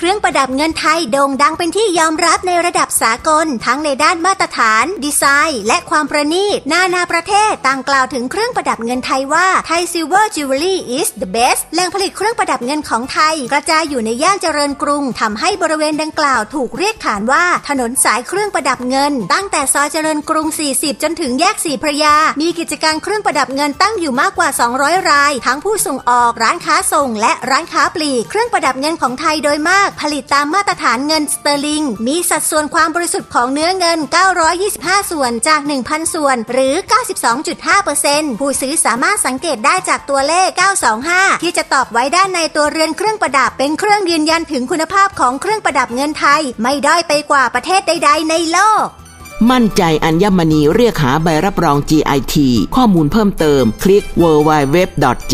เครื่องประดับเงินไทยโด่งดังเป็นที่ยอมรับในระดับสากล ทั้งในด้านมาตรฐาน ดีไซน์ และความประณีต นานาประเทศต่างกล่าวถึงเครื่องประดับเงินไทยว่าไทยซิลเวอร์จิวเวลรี่ is the best แหล่งผลิตเครื่องประดับเงินของไทย กระจายอยู่ในย่านเจริญกรุงทำให้บริเวณดังกล่าวถูกเรียกขานว่าถนนสายเครื่องประดับเงิน ตั้งแต่ซอยเจริญกรุง 40 จนถึงแยกสีพระยา มีกิจการเครื่องประดับเงินตั้งอยู่มากกว่า 200 ราย ทั้งผู้ส่งออกร้านค้าส่ง และร้านค้าปลีกเครื่องประดับเงินของไทยโดยมากากผลิตตามมาตรฐานเงินสเตอร์ลิง มีสัดส่วนความบริสุทธิ์ของเนื้อเงิน 925 ส่วนจาก 1,000 ส่วน หรือ 92.5%ผู้ซื้อสามารถสังเกตได้จากตัวเลข 925 ที่จะตอบไว้ด้านในตัวเรือนเครื่องประดับ เป็นเครื่องยืนยันถึงคุณภาพของเครื่องประดับเงินไทย ไม่ด้อยไปกว่าประเทศใด ๆ ในโลกมั่นใจอัญมณีเรียกหาใบรับรอง GIT ข้อมูลเพิ่มเติม คลิก www.git.or.th